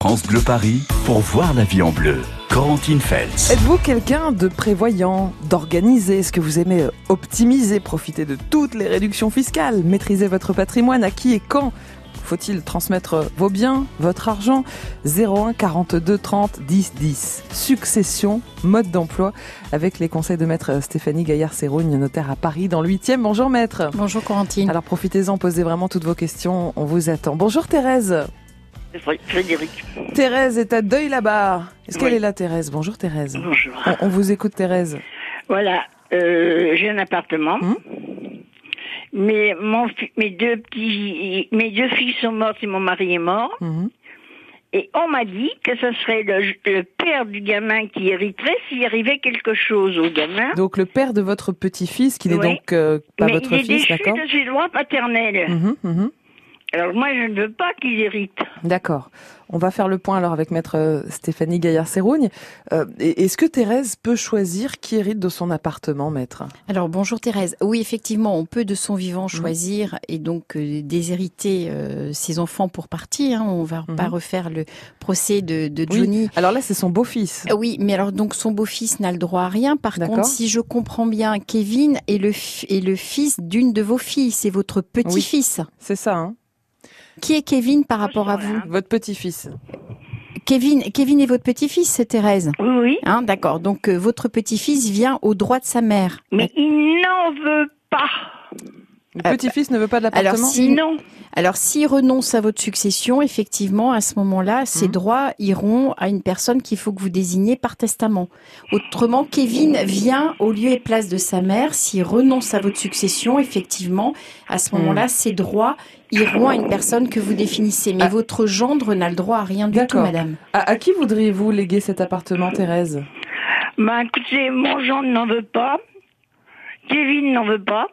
France Bleu Paris pour voir la vie en bleu. Corentine Feltz. Êtes-vous quelqu'un de prévoyant, d'organisé? Est-ce que vous aimez euh, optimiser, profiter de toutes les réductions fiscales, maîtriser votre patrimoine? À qui et quand faut-il transmettre euh, vos biens, votre argent? 01 42 30 10 10. Succession, mode d'emploi, avec les conseils de maître euh, Stéphanie Gaillard-Sérougne, notaire à Paris, dans le 8e. Bonjour maître. Bonjour Corentine. Alors profitez-en, posez vraiment toutes vos questions, on vous attend. Bonjour Thérèse. Frédéric. Thérèse est à deuil là-bas. Est-ce qu'elle Oui. est là Thérèse? Bonjour Thérèse. Bonjour. On, on vous écoute Thérèse. Voilà, euh, j'ai un appartement. Hum? Mais mon, mes deux petits, mes deux filles sont mortes et mon mari est mort. Mhm. Et on m'a dit que ce serait le, le père du gamin qui hériterait s'il arrivait quelque chose au gamin. Donc le père de votre petit-fils, qui n'est Oui. donc euh, pas Mais votre il est fils, déchu d'accord? de ses droits paternels. Alors moi, je ne veux pas qu'il hérite. D'accord. On va faire le point alors avec maître euh, Stéphanie Gaillard-Sérougne. Euh, Est-ce que Thérèse peut choisir qui hérite de son appartement, maître? Alors bonjour Thérèse. Oui, effectivement, on peut de son vivant Mhm. choisir et donc euh, déshériter euh, ses enfants pour partir. hein. On va Mhm. pas refaire le procès de, de Oui. Johnny. Alors là, c'est son beau-fils. Oui, mais alors donc son beau-fils n'a le droit à rien. Par contre, si je comprends bien, Kevin est le, est le fils d'une de vos filles. C'est votre petit-fils. C'est ça, hein Qui est Kevin par rapport à vous Votre petit-fils. Kevin, Kevin est votre petit-fils, c'est Thérèse. Oui, oui. Hein, D'accord. Donc euh, votre petit-fils vient au droit de sa mère. Mais il n'en veut pas. Le Euh, petit-fils ne veut pas de alors, l'appartement si- Non. Alors, s'il renonce à votre succession, effectivement, à ce moment-là, ses Mhm. droits iront à une personne qu'il faut que vous désignez par testament. Autrement, Kevin vient au lieu et place de sa mère. S'il renonce à votre succession, effectivement, à ce moment-là, ses droits iront à une personne que vous définissez. Mais Ah. votre gendre n'a le droit à rien du tout, madame. à, à qui voudriez-vous léguer cet appartement, Thérèse? Bah écoutez, mon gendre n'en veut pas. Kevin n'en veut pas.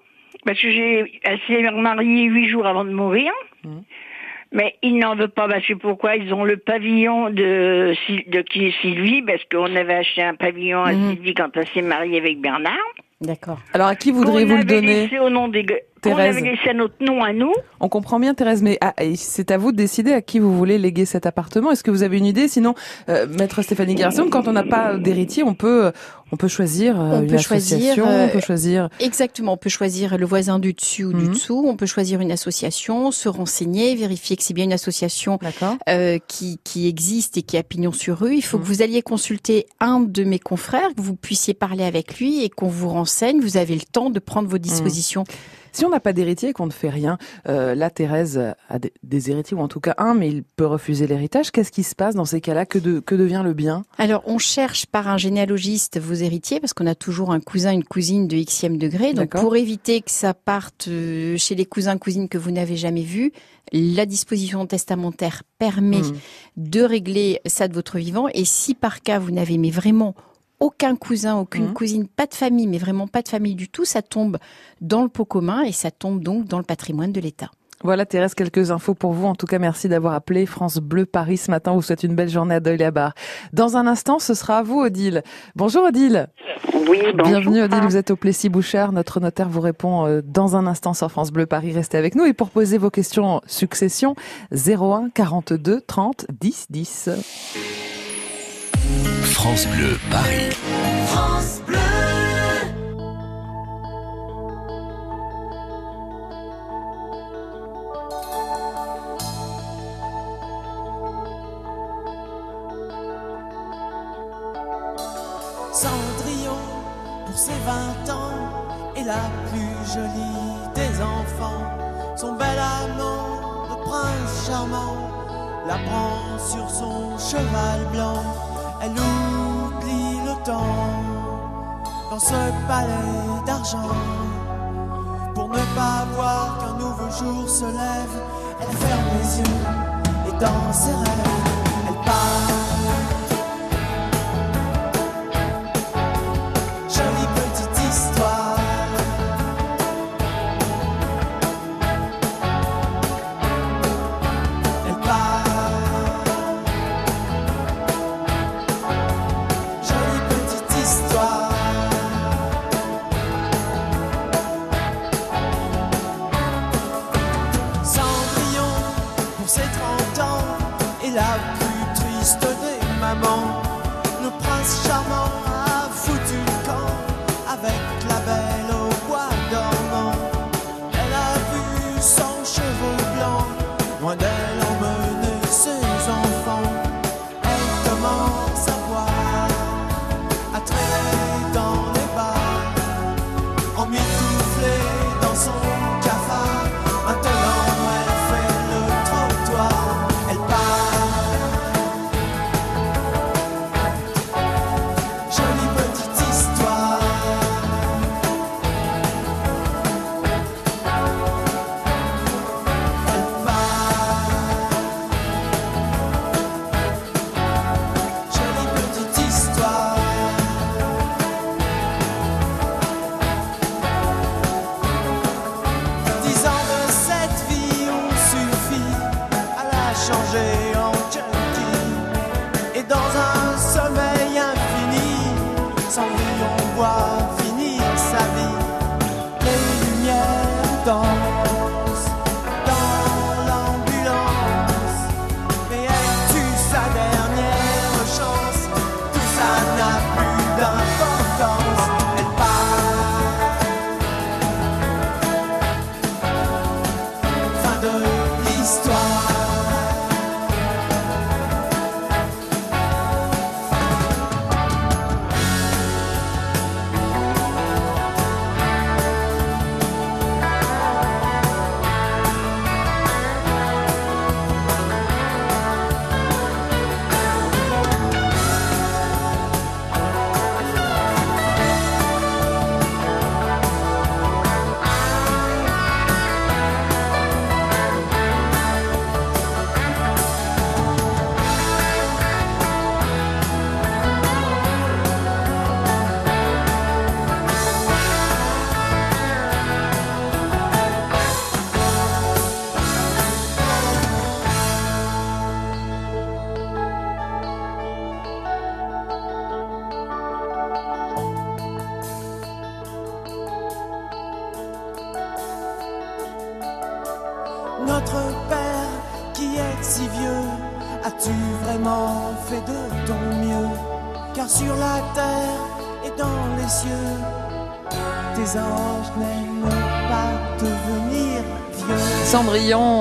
Parce que j'ai, elle s'est mariée huit jours avant de mourir. Mhm. Mais il n'en veut pas, parce que pourquoi? Ils ont le pavillon de, de qui? Est Sylvie, parce qu'on avait acheté un pavillon à Mhm. Sylvie quand elle s'est mariée avec Bernard. D'accord. Alors à qui voudriez-vous le donner? laissé au nom des, avait laissé à notre nom à nous. On comprend bien, Thérèse, mais ah, c'est à vous de décider à qui vous voulez léguer cet appartement. Est-ce que vous avez une idée? Sinon, euh, maître Stéphanie Garçon, quand on n'a pas d'héritier, on peut, on peut choisir euh, On une peut choisir, association, euh, on peut choisir. Exactement. On peut choisir le voisin du dessus ou du Mhm. dessous. On peut choisir une association, se renseigner, vérifier que c'est bien une association euh, qui, qui existe et qui a pignon sur rue. Il faut Mhm. que vous alliez consulter un de mes confrères, que vous puissiez parler avec lui et qu'on vous renseigne. Vous avez le temps de prendre vos dispositions. Si on n'a pas d'héritier et qu'on ne fait rien, euh, là, Thérèse a des, héritiers, ou en tout cas un, mais il peut refuser l'héritage. Qu'est-ce qui se passe dans ces cas-là? Que, de, que devient le bien? Alors, on cherche par un généalogiste vos héritiers parce qu'on a toujours un cousin, une cousine de xème degré. Donc, pour éviter que ça parte euh, chez les cousins, cousines que vous n'avez jamais vus, la disposition testamentaire permet Hmm. de régler ça de votre vivant. Et si par cas vous n'avez mais vraiment aucun cousin, aucune Mhm. cousine, pas de famille, mais vraiment pas de famille du tout, ça tombe dans le pot commun et ça tombe donc dans le patrimoine de l'État. Voilà, Thérèse, quelques infos pour vous. En tout cas, merci d'avoir appelé France Bleu Paris ce matin. On vous souhaite une belle journée à Deuil-la-Barre. Dans un instant, ce sera à vous, Odile. Bonjour, Odile. Oui, Bienvenue Odile, vous êtes au Plessis Bouchard. Notre notaire vous répond euh, dans un instant sur France Bleu Paris. Restez avec nous et pour poser vos questions succession 01 42 30 10 10. France Bleu Paris. Cendrillon, pour ses vingt ans, est la plus jolie des enfants. Son bel amant, le prince charmant, la prend sur son cheval blanc. Elle oublie le temps dans ce palais d'argent. Pour ne pas voir qu'un nouveau jour se lève, elle ferme les yeux et dans ses rêves,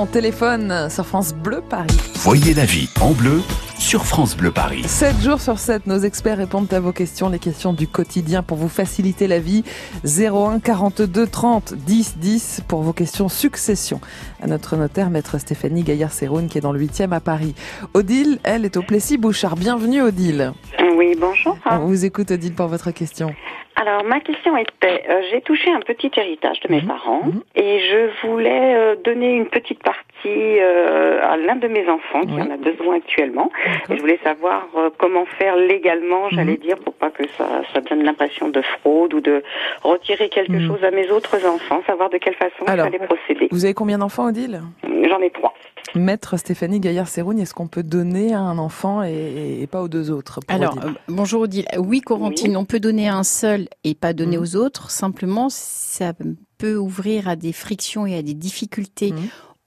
téléphone sur France Bleu Paris. Voyez la vie en bleu sur France Bleu Paris. 7 jours sur 7, nos experts répondent à vos questions, les questions du quotidien pour vous faciliter la vie. 01 42 30 10 10 pour vos questions succession. À notre notaire, maître Stéphanie Gaillard-Séroune qui est dans le 8e à Paris. Odile, elle, est au Plessis-Bouchard. Bienvenue Odile. Oui, bonjour. On vous écoute Odile pour votre question. Alors, ma question était, euh, j'ai touché un petit héritage de mes Mhm. parents Mhm. et je voulais euh, donner une petite partie euh, à l'un de mes enfants qui Oui. en a besoin actuellement. Et je voulais savoir euh, comment faire légalement, j'allais Mhm. dire, pour pas que ça, ça donne l'impression de fraude ou de retirer quelque Mhm. chose à mes autres enfants, savoir de quelle façon Alors, il fallait procéder. Vous avez combien d'enfants Odile? J'en ai trois. Maître Stéphanie Gaillard-Séroune, est-ce qu'on peut donner à un enfant et, et pas aux deux autres pour Alors, Odile? euh, bonjour Odile. Oui, Corentine, on peut donner à un seul et pas donner Mhm. aux autres. Simplement, ça peut ouvrir à des frictions et à des difficultés.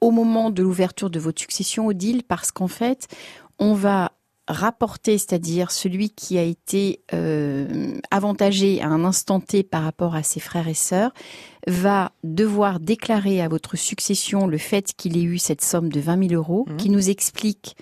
Au moment de l'ouverture de votre succession, Odile, parce qu'en fait, on va rapporter, c'est-à-dire celui qui a été euh, avantagé à un instant T par rapport à ses frères et sœurs, va devoir déclarer à votre succession le fait qu'il ait eu cette somme de 20 000 euros, Mhm. qui nous explique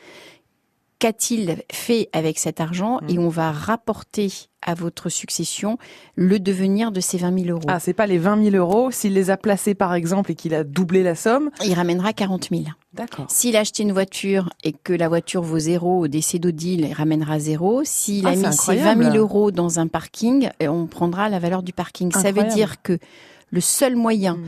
qu'a-t-il fait avec cet argent Mhm. et on va rapporter à votre succession le devenir de ces 20 000 euros. Ah, c'est pas les 20 000 euros. S'il les a placés, par exemple, et qu'il a doublé la somme. Il ramènera 40 000. D'accord. S'il a acheté une voiture et que la voiture vaut zéro au décès d'Odile, il ramènera zéro. S'il Ah, a mis ses incroyable. 20 000 euros dans un parking, euh, on prendra la valeur du parking. Ça veut dire que le seul moyen Mm.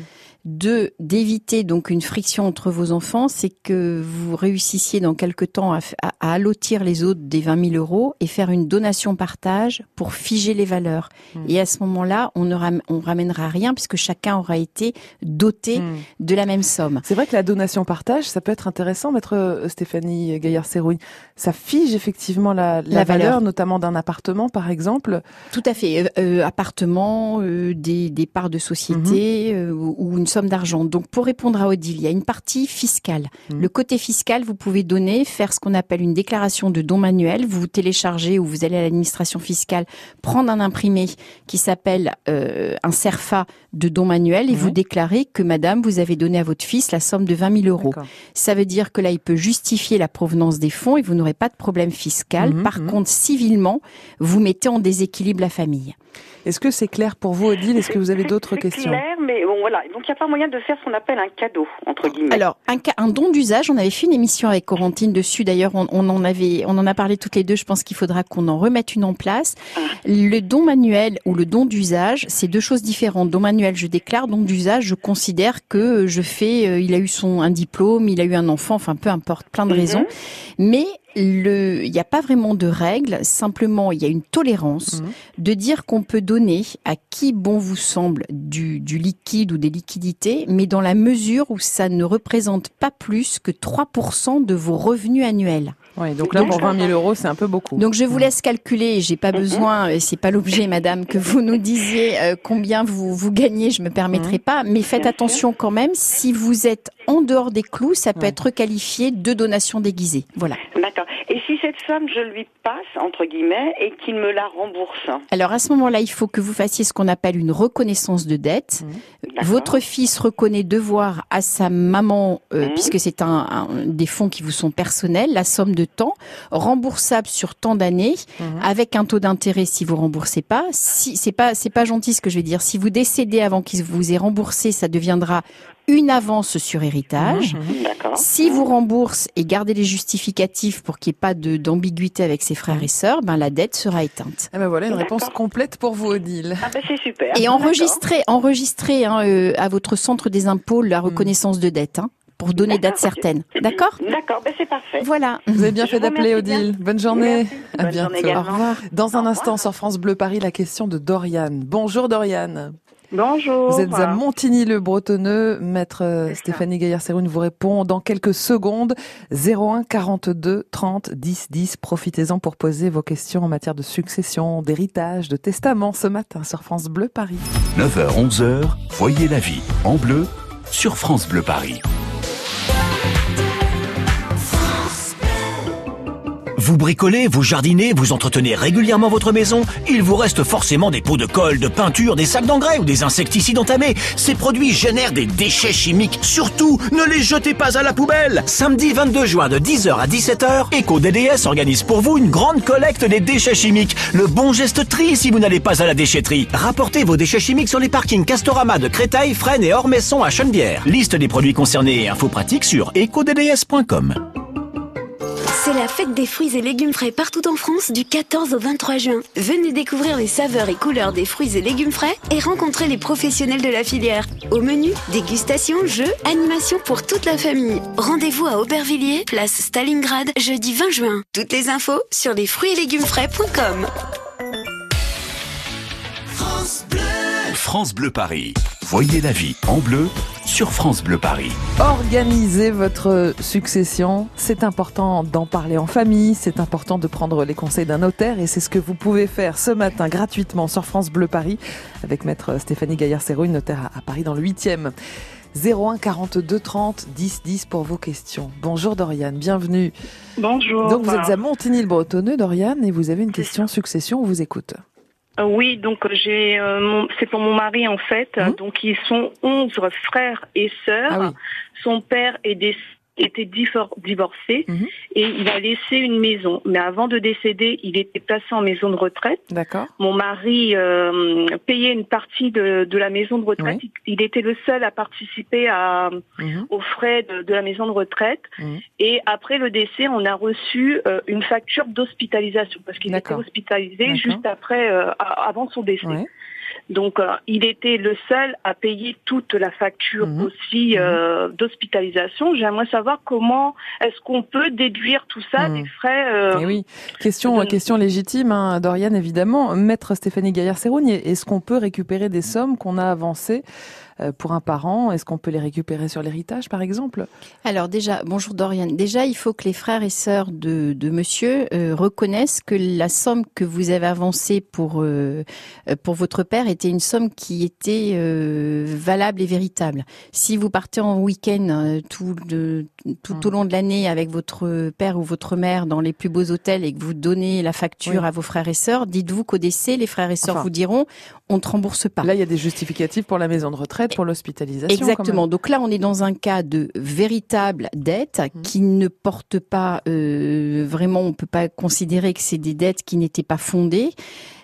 De d'éviter donc une friction entre vos enfants, c'est que vous réussissiez dans quelque temps à, à, à allotir les autres des 20 000 euros et faire une donation partage pour figer les valeurs. Mm. Et à ce moment-là, on ne ram- on ramènera rien puisque chacun aura été doté Hmm. de la même somme. C'est vrai que la donation partage, ça peut être intéressant, maître euh, Stéphanie Gaillard-Sérouille. Ça fige effectivement la, la La valeur, valeur. notamment d'un appartement, par exemple. Tout à fait. Euh, euh, appartement, euh, des, des parts de société Mhm. euh, ou ou une somme somme d'argent. Donc pour répondre à Odile, il y a une partie fiscale. Mhm. Le côté fiscal, vous pouvez donner, faire ce qu'on appelle une déclaration de don manuel. Vous vous téléchargez ou vous allez à l'administration fiscale, prendre un imprimé qui s'appelle euh, un CERFA de don manuel et vous déclarez que madame, vous avez donné à votre fils la somme de 20 000 euros. Ça veut dire que là, il peut justifier la provenance des fonds et vous n'aurez pas de problème fiscal. Mhm, Par contre, civilement, vous mettez en déséquilibre la famille. Est-ce que c'est clair pour vous, Odile? Est-ce que vous avez d'autres questions? clair, mais bon, voilà. Donc, il n'y a pas moyen de faire ce qu'on appelle un cadeau, entre guillemets. Alors, un, un don d'usage, on avait fait une émission avec Corentine dessus. D'ailleurs, on, on en avait, on en a parlé toutes les deux. Je pense qu'il faudra qu'on en remette une en place. Le don manuel ou le don d'usage, c'est deux choses différentes. Don manuel, je déclare. Don d'usage, je considère que je fais. euh, il a eu son un diplôme, il a eu un enfant, enfin peu importe, plein de Mhm. raisons. Mais le, il n'y a pas vraiment de règles. Simplement, il y a une tolérance Mhm. de dire qu'on peut donner à qui bon vous semble du, du liquide ou des liquidités, mais dans la mesure où ça ne représente pas plus que 3% de vos revenus annuels. Oui, donc là, pour 20 000 euros, c'est un peu beaucoup. Donc je vous laisse calculer, j'ai pas Mhm. besoin, c'est pas l'objet madame, que vous nous disiez euh, combien vous, vous gagnez, je me permettrai Mhm. pas, mais faites Bien attention quand même, si vous êtes en dehors des clous, ça peut Ouais. être qualifié de donation déguisée. Voilà. Cette somme, je lui passe, entre guillemets, et qu'il me la rembourse Alors à ce moment-là, il faut que vous fassiez ce qu'on appelle une reconnaissance de dette. D'accord. Votre fils reconnaît devoir à sa maman, euh, Mhm. puisque c'est un, un- des fonds qui vous sont personnels, la somme de temps remboursable sur tant d'années, Mhm. avec un taux d'intérêt si vous remboursez pas. Si c'est pas c'est pas gentil ce que je vais dire. Si vous décédez avant qu'il vous ait remboursé, ça deviendra une avance sur héritage. D'accord. Si vous rembourse et gardez les justificatifs pour qu'il n'y ait pas de- d'ambiguïté avec ses frères et sœurs, ben la dette sera éteinte. Eh ben voilà, une D'accord. réponse complète pour vous, Odile. Ah ben c'est super. Et enregistrez, enregistrez hein, euh, à votre centre des impôts la reconnaissance de dette hein, pour donner date D'accord, ok. certaine. D'accord D'accord, ben c'est parfait. Voilà. Vous avez bien Je fait d'appeler, bien. Odile. Bonne journée. Merci. À Bonne bientôt. journée. Au revoir. Dans un Au instant, sur France Bleu Paris, la question de Doriane. Bonjour, Doriane. Bonjour. Vous êtes à Montigny-le-Bretonneux. Maître euh. Stéphanie Gaillard-Séroune vous répond dans quelques secondes. 01 42 30 10 10. Profitez-en pour poser vos questions en matière de succession, d'héritage, de testament ce matin sur France Bleu Paris. 9h, 11h, voyez la vie en bleu sur France Bleu Paris. Vous bricolez, vous jardinez, vous entretenez régulièrement votre maison Il vous reste forcément des pots de colle, de peinture, des sacs d'engrais ou des insecticides entamés. Ces produits génèrent des déchets chimiques. Surtout, ne les jetez pas à la poubelle Samedi 22 juin de 10h à 17h, EcoDDS organise pour vous une grande collecte des déchets chimiques. Le bon geste tri si vous n'allez pas à la déchetterie. Rapportez vos déchets chimiques sur les parkings Castorama de Créteil, Fresnes et Ormesson à Chenevière. Liste des produits concernés et infos pratiques sur ecodds.com. C'est la fête des fruits et légumes frais partout en France du 14 au 23 juin. Venez découvrir les saveurs et couleurs des fruits et légumes frais et rencontrer les professionnels de la filière. Au menu, dégustation, jeux, animation pour toute la famille. Rendez-vous à Aubervilliers, place Stalingrad, jeudi 20 juin. Toutes les infos sur lesfruitsetlegumesfrais.com. France Bleu Paris. Voyez la vie en bleu sur France Bleu Paris. Organisez votre succession. C'est important d'en parler en famille. C'est important de prendre les conseils d'un notaire. Et c'est ce que vous pouvez faire ce matin gratuitement sur France Bleu Paris avec maître Stéphanie Gaillard-Séroune, notaire à à Paris dans le 8e. 01 42 30 10 10 pour vos questions. Bonjour Doriane, bienvenue. Bonjour. Donc vous êtes à Montigny-le-Bretonneux, Doriane, et vous avez une question succession. On vous écoute. Euh, oui, donc euh, j'ai, euh, mon- c'est pour mon mari en fait. Mhm. Donc ils sont 11 frères et sœurs. Ah oui. Son père est déc- était divorcé Mhm. et il a laissé une maison. Mais avant de décéder, il était placé en maison de retraite. D'accord. Mon mari euh, payait une partie de, de la maison de retraite. Il, il était le seul à participer à, Mhm. aux frais de, de la maison de retraite. Mhm. Et après le décès, on a reçu euh, une facture d'hospitalisation parce qu'il était hospitalisé juste après, euh, avant son décès. Donc, euh, il était le seul à payer toute la facture Mhm. aussi euh, d'hospitalisation. J'aimerais savoir comment est-ce qu'on peut déduire tout ça Mhm. des frais. euh, Eh oui, question, de- question légitime, hein, Doriane, évidemment. Maître Stéphanie Gaillard-Séroune, est-ce qu'on peut récupérer des sommes qu'on a avancées pour un parent, est-ce qu'on peut les récupérer sur l'héritage, par exemple? Alors déjà, bonjour Dorian. Déjà, il faut que les frères et sœurs de, de monsieur euh, reconnaissent que la somme que vous avez avancée pour euh, pour votre père était une somme qui était valable et véritable. Si vous partez en week-end tout, de, tout au mmh. long de l'année avec votre père ou votre mère dans les plus beaux hôtels et que vous donnez la facture à vos frères et sœurs, dites-vous qu'au décès, les frères et sœurs vous diront on ne te rembourse pas. Là, il y a des justificatifs pour la maison de retraite, pour l'hospitalisation. Exactement. Donc là, on est dans un cas de véritable dette mmh. qui ne porte pas euh, vraiment, on peut pas considérer que c'est des dettes qui n'étaient pas fondées.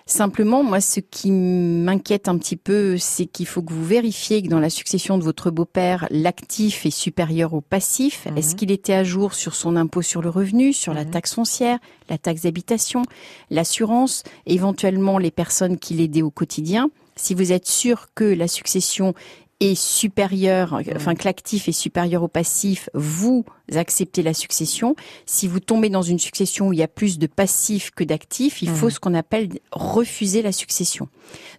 Simplement, moi, ce qui m'inquiète un petit peu, c'est qu'il faut que vous vérifiez que dans la succession de votre beau-père, l'actif est supérieur au passif. Mhm. Est-ce qu'il était à jour sur son impôt sur le revenu, sur la mhm. taxe foncière, la taxe d'habitation, l'assurance, éventuellement les personnes qui l'aidaient au quotidien? Si vous êtes sûr que la succession est supérieur, enfin que l'actif est supérieur au passif, vous acceptez la succession. Si vous tombez dans une succession où il y a plus de passifs que d'actifs, il faut mmh. ce qu'on appelle refuser la succession.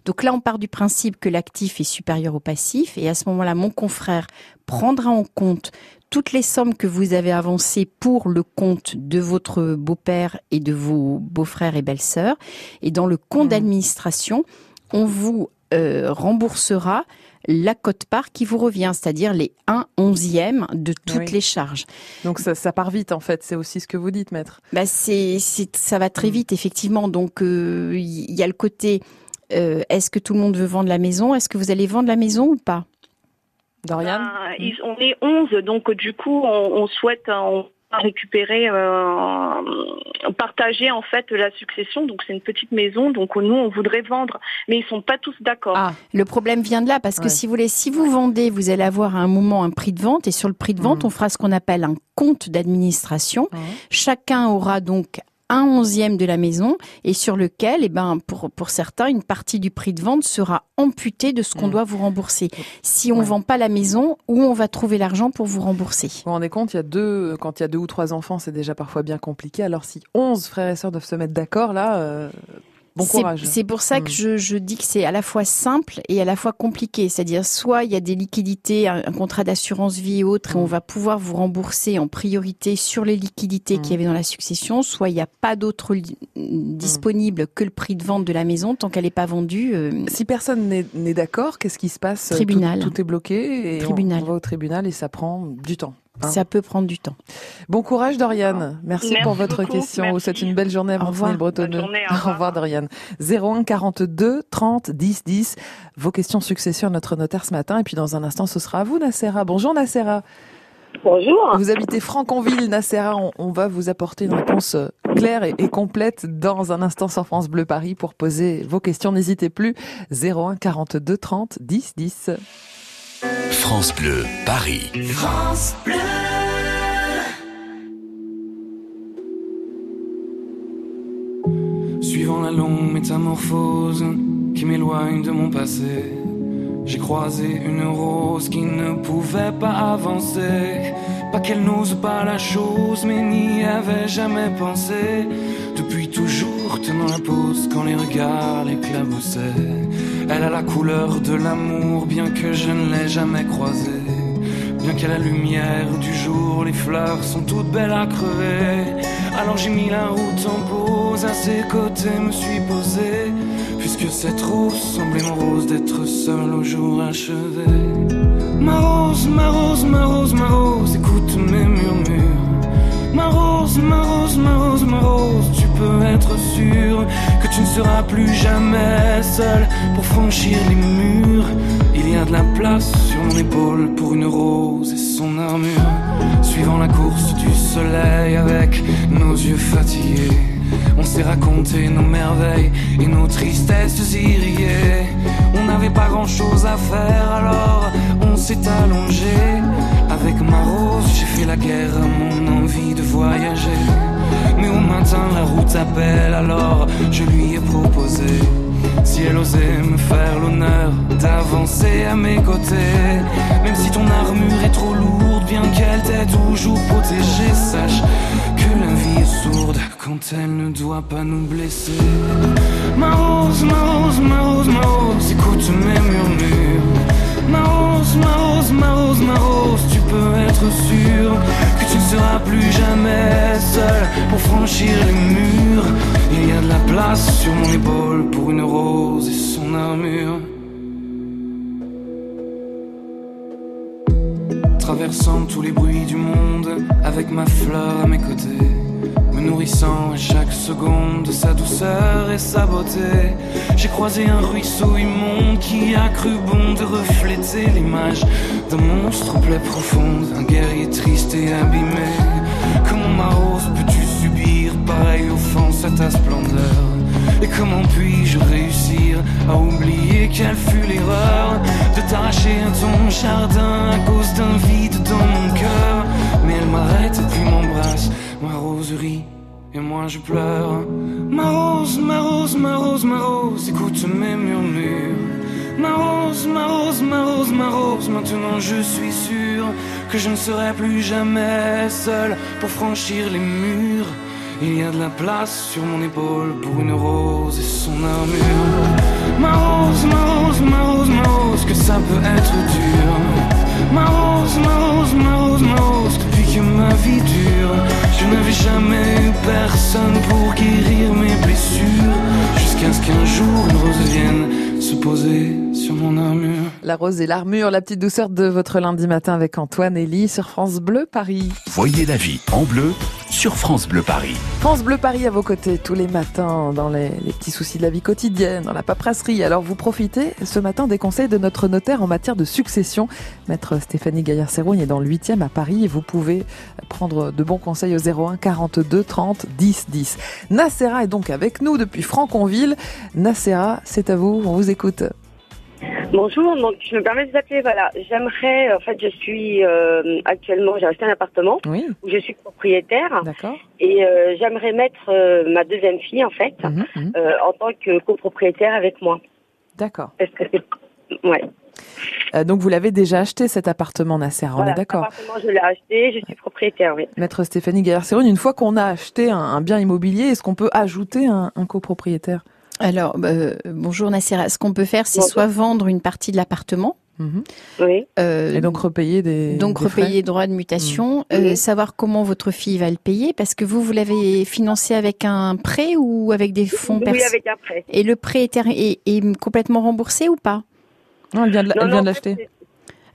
Donc là, on part du principe que l'actif est supérieur au passif et à ce moment-là, mon confrère prendra en compte toutes les sommes que vous avez avancées pour le compte de votre beau-père et de vos beaux-frères et belles-sœurs. Et dans le compte mmh. d'administration, on vous euh, remboursera la cote-part qui vous revient, c'est-à-dire les 1 onzième de toutes les charges. Donc ça, ça, part vite en fait, c'est aussi ce que vous dites, maître. Bah c'est, ça va très mm. vite effectivement. Donc il euh, y a le côté, euh, est-ce que tout le monde veut vendre la maison? Est-ce que vous allez vendre la maison ou pas? Dorian? Ben, On est 11, donc du coup on, on souhaite, on récupérer, euh, partager en fait la succession. Donc c'est une petite maison, donc nous on voudrait vendre, mais ils sont pas tous d'accord. Ah, le problème vient de là parce que si vous voulez, si vous vendez, vous allez avoir à un moment un prix de vente et sur le prix de vente, mmh. on fera ce qu'on appelle un compte d'administration. Chacun aura donc un onzième de la maison et sur lequel, eh ben, pour, pour certains, une partie du prix de vente sera amputée de ce qu'on mmh. doit vous rembourser. Si on ne vend pas la maison, où on va trouver l'argent pour vous rembourser? Vous vous rendez compte, il y a deux, quand il y a deux ou trois enfants, c'est déjà parfois bien compliqué. Alors si onze frères et sœurs doivent se mettre d'accord, là, euh, c'est pour ça que hmm. je, dis que c'est à la fois simple et à la fois compliqué. C'est-à-dire, soit il y a des liquidités, un, contrat d'assurance vie et autres, et on hmm. va pouvoir vous rembourser en priorité sur les liquidités qu'il y hmm. avait dans la succession, soit il n'y a pas d'autre disponible que le prix de vente de la maison tant qu'elle n'est pas vendue. Euh, si personne n'est d'accord, qu'est-ce qui se passe? Tribunal. Tout, est bloqué et tribunal. on va au tribunal et ça prend du temps. Hein. Ça peut prendre du temps. Bon courage Doriane. Merci, pour votre question. Vous souhaite une belle journée à Au Bretonneux. Au revoir. Doriane. 01 42 30 10 10. Vos questions succession à notre notaire ce matin. Et puis dans un instant, ce sera à vous, Nacera. Bonjour, Nacera. Bonjour. Vous habitez Franconville, Nacera. On, va vous apporter une réponse euh, claire et, et, complète dans un instant sur France Bleu Paris pour poser vos questions. N'hésitez plus. 01 42 30 10 10. France Bleu, Paris. France Bleu. Suivant la longue métamorphose qui m'éloigne de mon passé, j'ai croisé une rose qui ne pouvait pas avancer. Pas qu'elle n'ose pas la chose, mais n'y avait jamais pensé. Depuis toujours tenant la pose quand les regards l'éclaboussaient. Elle a la couleur de l'amour, bien que je ne l'ai jamais croisée. Bien qu'à la lumière du jour, les fleurs sont toutes belles à crever. Alors j'ai mis la route en pause, à ses côtés me suis posé. Puisque cette rose semblait mon rose d'être seul au jour achevé. Ma rose, ma rose, ma rose, ma rose, écoute mes murmures. Ma rose, ma rose, ma rose, ma rose, tu peux être sûr que tu ne seras plus jamais seul pour franchir les murs. Il y a de la place sur mon épaule pour une rose et son armure. Suivant la course du soleil avec nos yeux fatigués. On s'est raconté nos merveilles et nos tristesses irriguées. On n'avait pas grand chose à faire alors s'est allongé. Avec ma rose, j'ai fait la guerre à mon envie de voyager. Mais au matin, la route appelle, alors je lui ai proposé. Si elle osait me faire l'honneur d'avancer à mes côtés, même si ton armure est trop lourde, bien qu'elle t'ait toujours protégée, sache que la vie est sourde quand elle ne doit pas nous blesser. Ma rose, ma rose, ma rose, ma rose, écoute mes murmures. Ma rose, ma rose, ma rose, ma rose, tu peux être sûr que tu ne seras plus jamais seul pour franchir les murs. Il y a de la place sur mon épaule pour une rose et son armure. Traversant tous les bruits du monde avec ma fleur à mes côtés nourrissant à chaque seconde de sa douceur et sa beauté. J'ai croisé un ruisseau immonde qui a cru bon de refléter l'image d'un monstre plaie profonde, un guerrier triste et abîmé. Comment ma rose peux-tu subir pareille offense à ta splendeur? Et comment puis-je réussir à oublier quelle fut l'erreur de t'arracher à ton jardin à cause d'un vide dans mon cœur? Mais elle m'arrête puis m'embrasse, ma roserie et moi je pleure. Ma rose, ma rose, ma rose, ma rose, écoute mes murmures. Ma rose, ma rose, ma rose, ma rose, maintenant je suis sûr que je ne serai plus jamais seul pour franchir les murs. Il y a de la place sur mon épaule pour une rose et son armure. Ma rose, ma rose, ma rose, ma rose, que ça peut être dur. Ma rose, ma rose, ma rose, ma rose, depuis que ma vie dure, je n'avais jamais personne pour guérir mes blessures. Jusqu'à ce qu'un jour une rose vienne se poser sur mon armure. La rose et l'armure, la petite douceur de votre lundi matin avec Antoine et Lee sur France Bleu Paris. Voyez la vie en bleu sur France Bleu Paris. France Bleu Paris à vos côtés tous les matins dans les, les petits soucis de la vie quotidienne, dans la paperasserie. Alors vous profitez ce matin des conseils de notre notaire en matière de succession. Maître Stéphanie Gaillard-Serrougne est dans le 8e à Paris et vous pouvez prendre de bons conseils au 01 42 30 10 10. Nacera est donc avec nous depuis Franconville. Nacera, c'est à vous, on vous écoute. Bonjour, donc je me permets de vous appeler. Voilà, j'aimerais, en fait, je suis euh, actuellement, j'ai acheté un appartement Oui, où je suis propriétaire d'accord. et euh, j'aimerais mettre euh, ma deuxième fille, en fait, Mhm, mhm. en tant que copropriétaire avec moi. D'accord. Est-ce que c'est Ouais. Euh, donc vous l'avez déjà acheté cet appartement, Nasser, on est d'accord. L'appartement, je l'ai acheté, je suis propriétaire, oui. Maître Stéphanie Gaillard-Serrougne, une fois qu'on a acheté un, un bien immobilier, est-ce qu'on peut ajouter un, un copropriétaire? Alors, euh, bonjour Nassera. Ce qu'on peut faire, c'est soit vendre une partie de l'appartement, Mhm. Oui. euh, Et donc repayer des donc des frais repayer droit de mutation, Mhm. euh, savoir comment votre fille va le payer, parce que vous, vous l'avez financé avec un prêt ou avec des fonds Oui, personnels avec un prêt. Et le prêt est, est- est complètement remboursé ou pas? Non, elle vient de, la- Non, elle non, vient en de fait, l'acheter.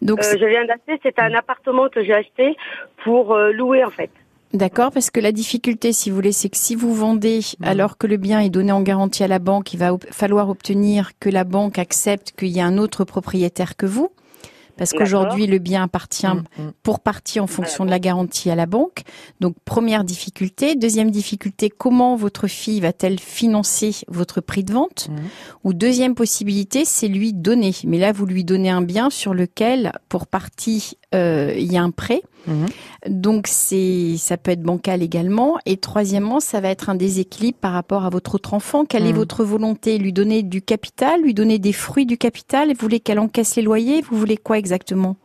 Donc, Euh, c'est- je viens d'acheter, c'est un appartement que j'ai acheté pour euh, louer, en fait. D'accord, parce que la difficulté, si vous voulez, c'est que si vous vendez alors que le bien est donné en garantie à la banque, il va op- falloir obtenir que la banque accepte qu'il y a un autre propriétaire que vous. Parce D'accord. qu'aujourd'hui, le bien appartient mm. pour partie en fonction de la garantie à la banque. Donc, première difficulté. Deuxième difficulté, comment votre fille va-t-elle financer votre prix de vente? Mhm. Ou deuxième possibilité, c'est lui donner. Mais là, vous lui donnez un bien sur lequel, pour partie, il y a un prêt. Mhm. Donc c'est ça peut être bancal également. Et troisièmement, ça va être un déséquilibre par rapport à votre autre enfant. Quelle est Mhm. votre volonté? Lui donner du capital, lui donner des fruits du capital? Vous voulez qu'elle encaisse les loyers? Vous voulez quoi exactement?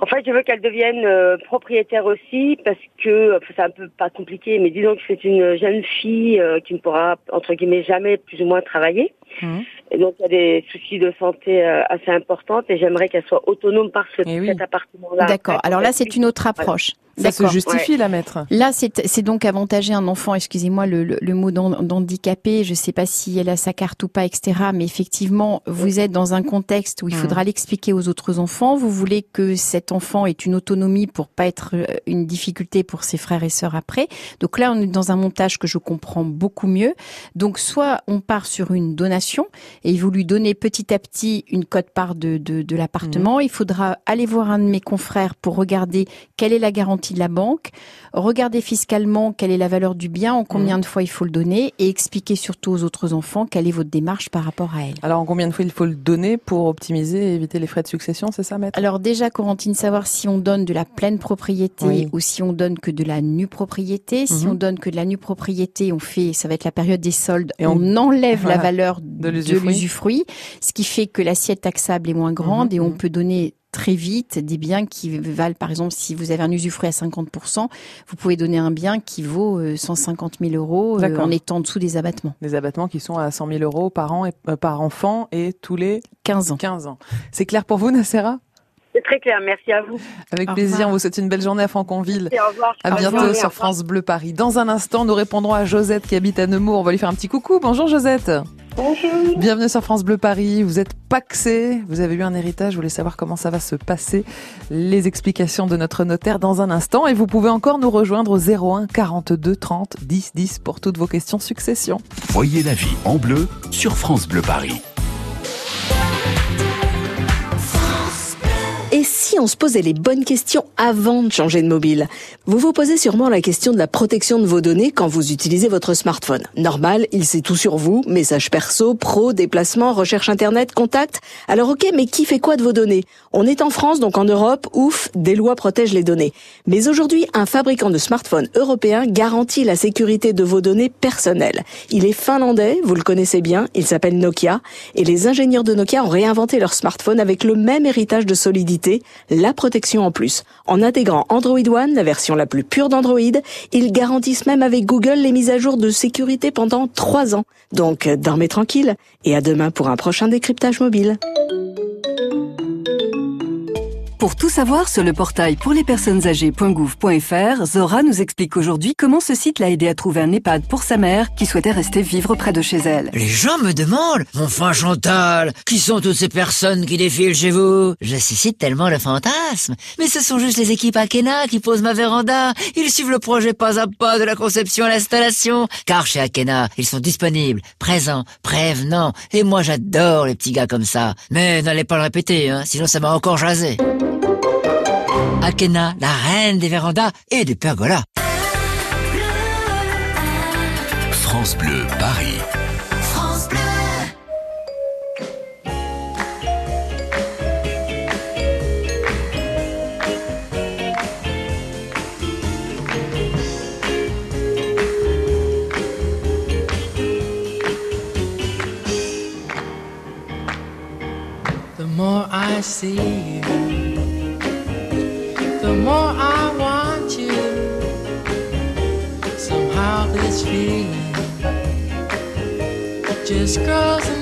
En fait, je veux qu'elle devienne euh, propriétaire aussi parce que enfin, c'est un peu pas compliqué, mais disons que c'est une jeune fille euh, qui ne pourra entre guillemets jamais plus ou moins travailler. Mhm. Et donc il y a des soucis de santé euh, assez importants et j'aimerais qu'elle soit autonome par ce, Eh oui. cet appartement-là. D'accord. Alors là, c'est une autre approche. Ça se D'accord. justifie, la maître. Là, c'est c'est donc avantager un enfant, excusez-moi le, le, le mot d'han- d'handicapé, je ne sais pas si elle a sa carte ou pas, etc. Mais effectivement, vous êtes dans un contexte où il Mhm. faudra l'expliquer aux autres enfants. Vous voulez que cet enfant ait une autonomie pour pas être euh, une difficulté pour ses frères et sœurs après. Donc là, on est dans un montage que je comprends beaucoup mieux. Donc soit on part sur une donation et vous lui donnez petit à petit une cote-part de, de, de l'appartement. Il faudra aller voir un de mes confrères pour regarder quelle est la garantie de la banque, regarder fiscalement quelle est la valeur du bien, en combien de fois il faut le donner et expliquer surtout aux autres enfants quelle est votre démarche par rapport à elle. Alors en combien de fois il faut le donner pour optimiser et éviter les frais de succession, c'est ça, maître? Alors déjà, Corentine, savoir si on donne de la pleine propriété Oui. ou si on donne que de la nue propriété. Si Mhm. on donne que de la nue propriété, on fait, ça va être la période des soldes, Et on, on- enlève Voilà. la valeur De de l'usufruit. L'usufruit, ce qui fait que l'assiette taxable est moins grande Mhm, et on mhm. peut donner très vite des biens qui valent, par exemple, si vous avez un usufruit à 50%, vous pouvez donner un bien qui vaut euh, 150 000 euros euh, en étant en dessous des abattements. Des abattements qui sont à 100 000 euros par an et euh, par enfant et tous les 15 ans. 15 ans. C'est clair pour vous, Nacera C'est très clair, merci à vous. Avec Au plaisir. revoir. On vous souhaite une belle journée à Franconville. Et au revoir. À bientôt revoir. sur France Bleu Paris. Dans un instant, nous répondrons à Josette qui habite à Nemours. On va lui faire un petit coucou. Bonjour Josette. Bonjour. Bienvenue sur France Bleu Paris. Vous êtes paxé. Vous avez eu un héritage. Vous voulez savoir comment ça va se passer. Les explications de notre notaire dans un instant. Et vous pouvez encore nous rejoindre au 01 42 30 10 10 pour toutes vos questions succession. Voyez la vie en bleu sur France Bleu Paris. On se posait les bonnes questions avant de changer de mobile Vous vous posez sûrement la question de la protection de vos données quand vous utilisez votre smartphone. Normal, il sait tout sur vous, messages perso, pro, déplacements, recherche internet, contact. Alors ok, mais qui fait quoi de vos données? On est en France, donc en Europe, ouf, des lois protègent les données. Mais aujourd'hui, un fabricant de smartphones européen garantit la sécurité de vos données personnelles. Il est finlandais, vous le connaissez bien, il s'appelle Nokia, et les ingénieurs de Nokia ont réinventé leur smartphone avec le même héritage de solidité, la protection en plus. En intégrant Android One, la version la plus pure d'Android, ils garantissent même avec Google les mises à jour de sécurité pendant trois ans. Donc, dormez tranquille, et à demain pour un prochain décryptage mobile. Pour tout savoir sur le portail pour les personnes âgées.gouv.fr, Zora nous explique aujourd'hui comment ce site l'a aidé à trouver un EHPAD pour sa mère qui souhaitait rester vivre près de chez elle. Les gens me demandent, mon enfin Chantal, qui sont toutes ces personnes qui défilent chez vous? Je suscite tellement le fantasme. Mais ce sont juste les équipes Akena qui posent ma véranda. Ils suivent le projet pas à pas de la conception à l'installation. Car chez Akena, ils sont disponibles, présents, prévenants. Et moi j'adore les petits gars comme ça. Mais n'allez pas le répéter, hein, sinon ça m'a encore jasé. Akena, la reine des vérandas et des pergolas. France Bleu Paris. France Bleu. The more I see more I want you. Somehow this feeling just grows.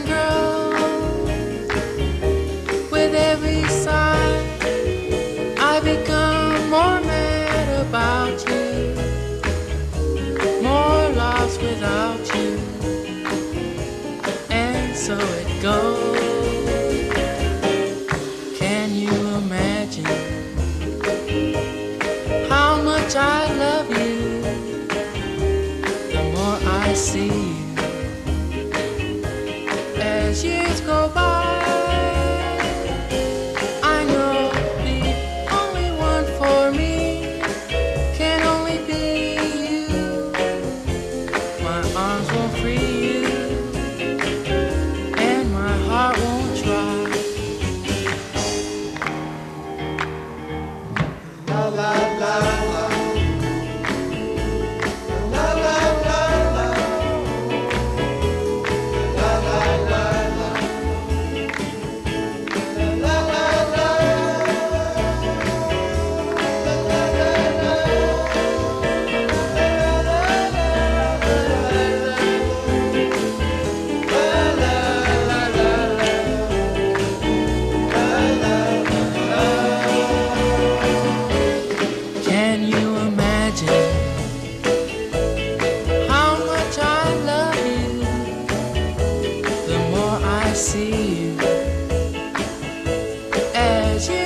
Cause you.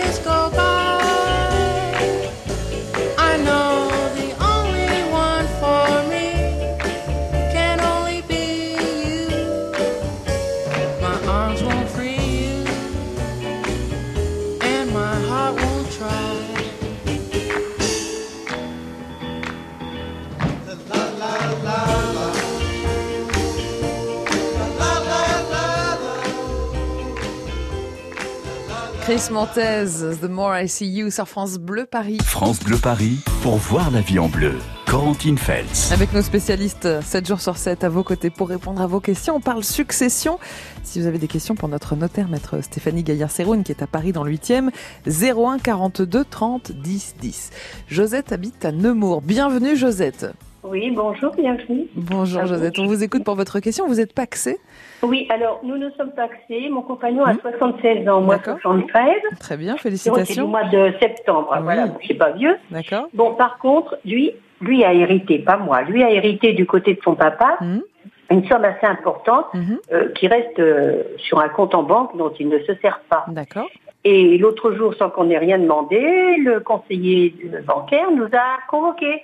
Chris Montez, The More I See You sur France Bleu Paris. France Bleu Paris, pour voir la vie en bleu. Corentine Feltz. Avec nos spécialistes 7 jours sur 7 à vos côtés pour répondre à vos questions. On parle succession. Si vous avez des questions pour notre notaire, maître Stéphanie Gaillard-Séroune, qui est à Paris dans le 8e, 01 42 30 10 10. Josette habite à Nemours. Bienvenue Josette. Oui, bonjour, bienvenue. Bonjour Josette, on vous écoute pour votre question. Vous êtes paxée Oui, alors nous nous sommes taxés. Mon compagnon a 76 ans, moi 73. Très bien, C'est c'est félicitations. mois de septembre, voilà, donc je suis pas vieux. D'accord. Bon, par contre, lui, lui a hérité, pas moi, lui a hérité du côté de son papa Hum. une somme assez importante euh, qui reste euh, sur un compte en banque dont il ne se sert pas. D'accord. Et l'autre jour, sans qu'on ait rien demandé, le conseiller bancaire nous a convoqués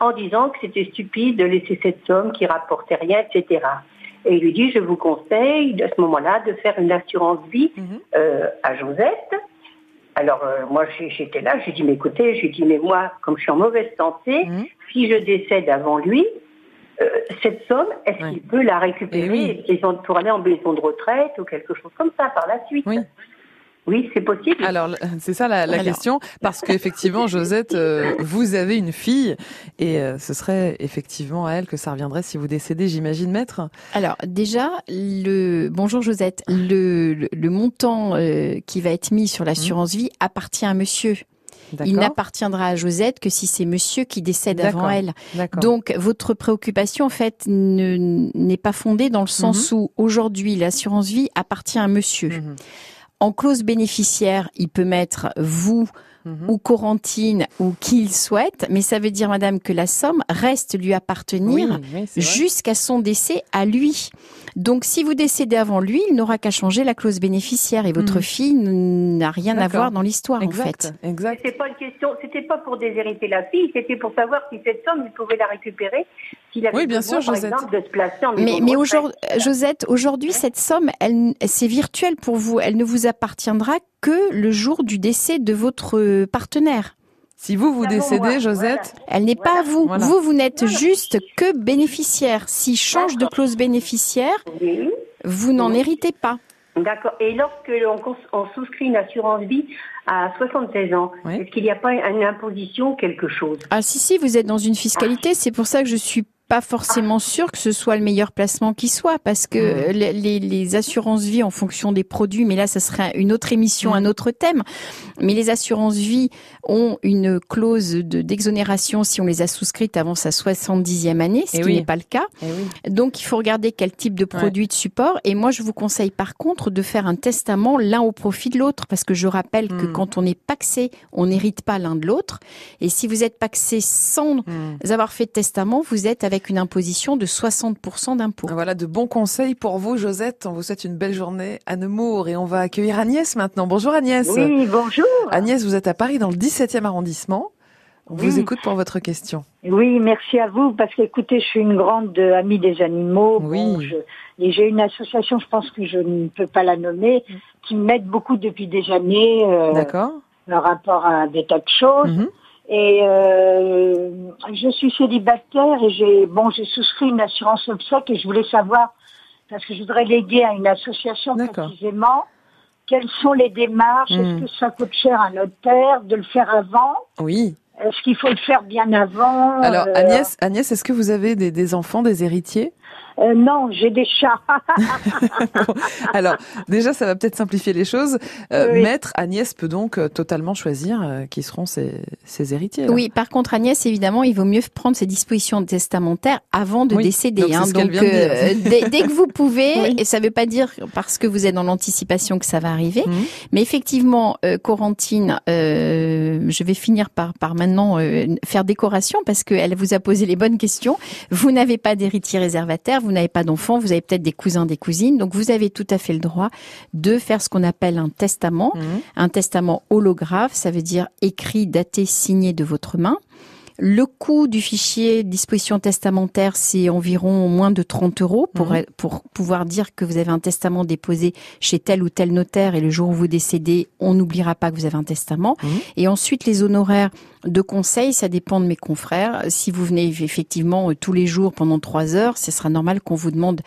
en disant que c'était stupide de laisser cette somme qui rapportait rien, etc. Et il lui dit, je vous conseille à ce moment-là de faire une assurance vie euh, à Josette. Alors euh, moi j'étais là, j'ai dit mais écoutez, j'ai dit mais moi comme je suis en mauvaise santé, si je décède avant lui, euh, cette somme, est-ce qu'il peut la récupérer et pour aller en maison de retraite ou quelque chose comme ça par la suite Oui, c'est possible. Alors, c'est ça la, la Alors. question, parce qu'effectivement, Josette, euh, vous avez une fille, et euh, ce serait effectivement à elle que ça reviendrait si vous décédez, j'imagine, maître. Alors déjà, le bonjour Josette, le, le, le montant euh, qui va être mis sur l'assurance vie appartient à monsieur. Il n'appartiendra à Josette que si c'est monsieur qui décède avant elle. D'accord. Donc votre préoccupation en fait ne- n'est pas fondée dans le sens Mhm. où aujourd'hui l'assurance vie appartient à monsieur. En clause bénéficiaire, il peut mettre vous Mhm. ou Corentine ou qui il souhaite, mais ça veut dire, madame, que la somme reste lui appartenir Oui, oui, jusqu'à son décès à lui. Donc, si vous décédez avant lui, il n'aura qu'à changer la clause bénéficiaire et votre Mhm. fille n'a rien à voir dans l'histoire, en fait. Exact. C'est pas une question, c'était pas pour déshériter la fille, c'était pour savoir si cette somme, il pouvait la récupérer s'il avait Oui, bien besoin, sûr, par Josette. exemple, de se placer en maison Mais, aujourd'hui, Josette, aujourd'hui, cette somme, elle, c'est virtuel pour vous. Elle ne vous appartiendra que le jour du décès de votre partenaire. Si vous vous décédez, Josette, Elle n'est pas à vous. Voilà. Vous, vous n'êtes juste que bénéficiaire. S'il change de clause bénéficiaire, vous n'en héritez pas. D'accord. Et lorsque l'on souscrit une assurance vie à 76 ans, est-ce qu'il n'y a pas une imposition ou quelque chose? Ah si si, vous êtes dans une fiscalité, c'est pour ça que je suis pas forcément sûre que ce soit le meilleur placement qui soit, parce que Mmh. les, assurances vie en fonction des produits, mais là ça serait une autre émission, Mmh. un autre thème, mais les assurances vie ont une clause de- d'exonération si on les a souscrites avant sa 70e année, ce Eh qui oui. n'est pas le cas. Donc il faut regarder quel type de produit de support, et moi je vous conseille par contre de faire un testament l'un au profit de l'autre, parce que je rappelle que Mmh. quand on est paxé, on n'hérite pas l'un de l'autre, et si vous êtes paxé sans avoir fait de testament, vous êtes avec une imposition de 60% d'impôt. Voilà de bons conseils pour vous, Josette. On vous souhaite une belle journée à Nemours et on va accueillir Agnès maintenant. Bonjour Agnès. Oui, bonjour. Agnès, vous êtes à Paris dans le 17e arrondissement. On vous Oui. écoute pour votre question. Oui, merci à vous, parce que écoutez, je suis une grande euh, amie des animaux. Bon, je- et j'ai une association, je pense que je ne peux pas la nommer, qui m'aide beaucoup depuis des années. euh, D'accord. Par rapport à des tas de choses. Et euh, je suis célibataire et j'ai bon j'ai souscrit une assurance obsèque et je voulais savoir parce que je voudrais léguer à une association précisément quelles sont les démarches, est-ce que ça coûte cher à un notaire de le faire avant? Oui. Est-ce qu'il faut le faire bien avant? Alors Euh, Agnès, Agnès, est-ce que vous avez des, des enfants, des héritiers? Euh, Non, j'ai des chats. Alors déjà, ça va peut-être simplifier les choses. Euh, Oui. Maître Agnès peut donc euh, totalement choisir euh, qui seront ses, ses héritiers. là. Oui, par contre, Agnès, évidemment, il vaut mieux prendre ses dispositions testamentaires avant de Oui, décéder. donc hein. Donc, euh, dès, dès que vous pouvez, et ça ne veut pas dire parce que vous êtes dans l'anticipation que ça va arriver, Mhm. mais effectivement, euh, Corentine, euh, je vais finir par, par maintenant euh, faire décoration parce qu'elle vous a posé les bonnes questions. Vous n'avez pas d'héritier réservataire, vous n'avez pas d'enfants, vous avez peut-être des cousins, des cousines, donc vous avez tout à fait le droit de faire ce qu'on appelle un testament. Un testament holographe, ça veut dire écrit, daté, signé de votre main. Le coût du fichier disposition testamentaire, c'est environ moins de 30 euros pour, Mhm. pour pouvoir dire que vous avez un testament déposé chez tel ou tel notaire et le jour où vous décédez, on n'oubliera pas que vous avez un testament. Et ensuite, les honoraires de conseils, ça dépend de mes confrères. Si vous venez effectivement tous les jours pendant trois heures, ce sera normal qu'on vous demande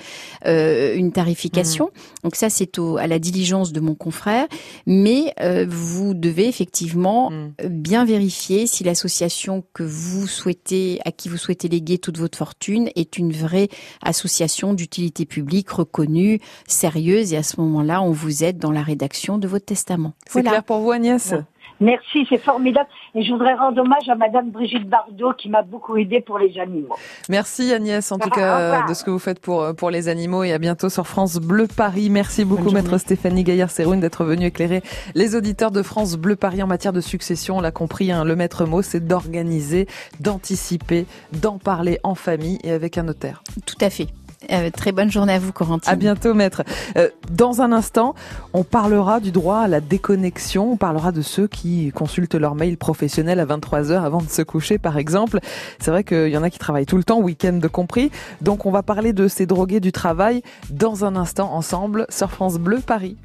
une tarification. Mmh. Donc ça, c'est à la diligence de mon confrère. Mais vous devez effectivement mmh. bien vérifier si l'association que vous souhaitez, à qui vous souhaitez léguer toute votre fortune, est une vraie association d'utilité publique reconnue, sérieuse. Et à ce moment-là, on vous aide dans la rédaction de votre testament. C'est clair pour vous, Agnès? Merci, c'est formidable. Et je voudrais rendre hommage à Madame Brigitte Bardot qui m'a beaucoup aidé pour les animaux. Merci Agnès, en tout cas, de ce que vous faites pour, pour les animaux et à bientôt sur France Bleu Paris. Merci beaucoup, Maître Stéphanie Gaillard-Séroune, d'être venue éclairer les auditeurs de France Bleu Paris en matière de succession. On l'a compris, hein, le maître mot, c'est d'organiser, d'anticiper, d'en parler en famille et avec un notaire. Tout à fait. Euh, très bonne journée à vous, Corentine. À bientôt, maître. Euh, dans un instant, on parlera du droit à la déconnexion. On parlera de ceux qui consultent leur mail professionnel à 23 heures avant de se coucher, par exemple. C'est vrai qu'il y en a qui travaillent tout le temps, week-end compris. Donc, on va parler de ces drogués du travail dans un instant ensemble sur France Bleu Paris.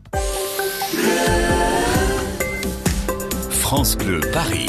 France Bleu Paris.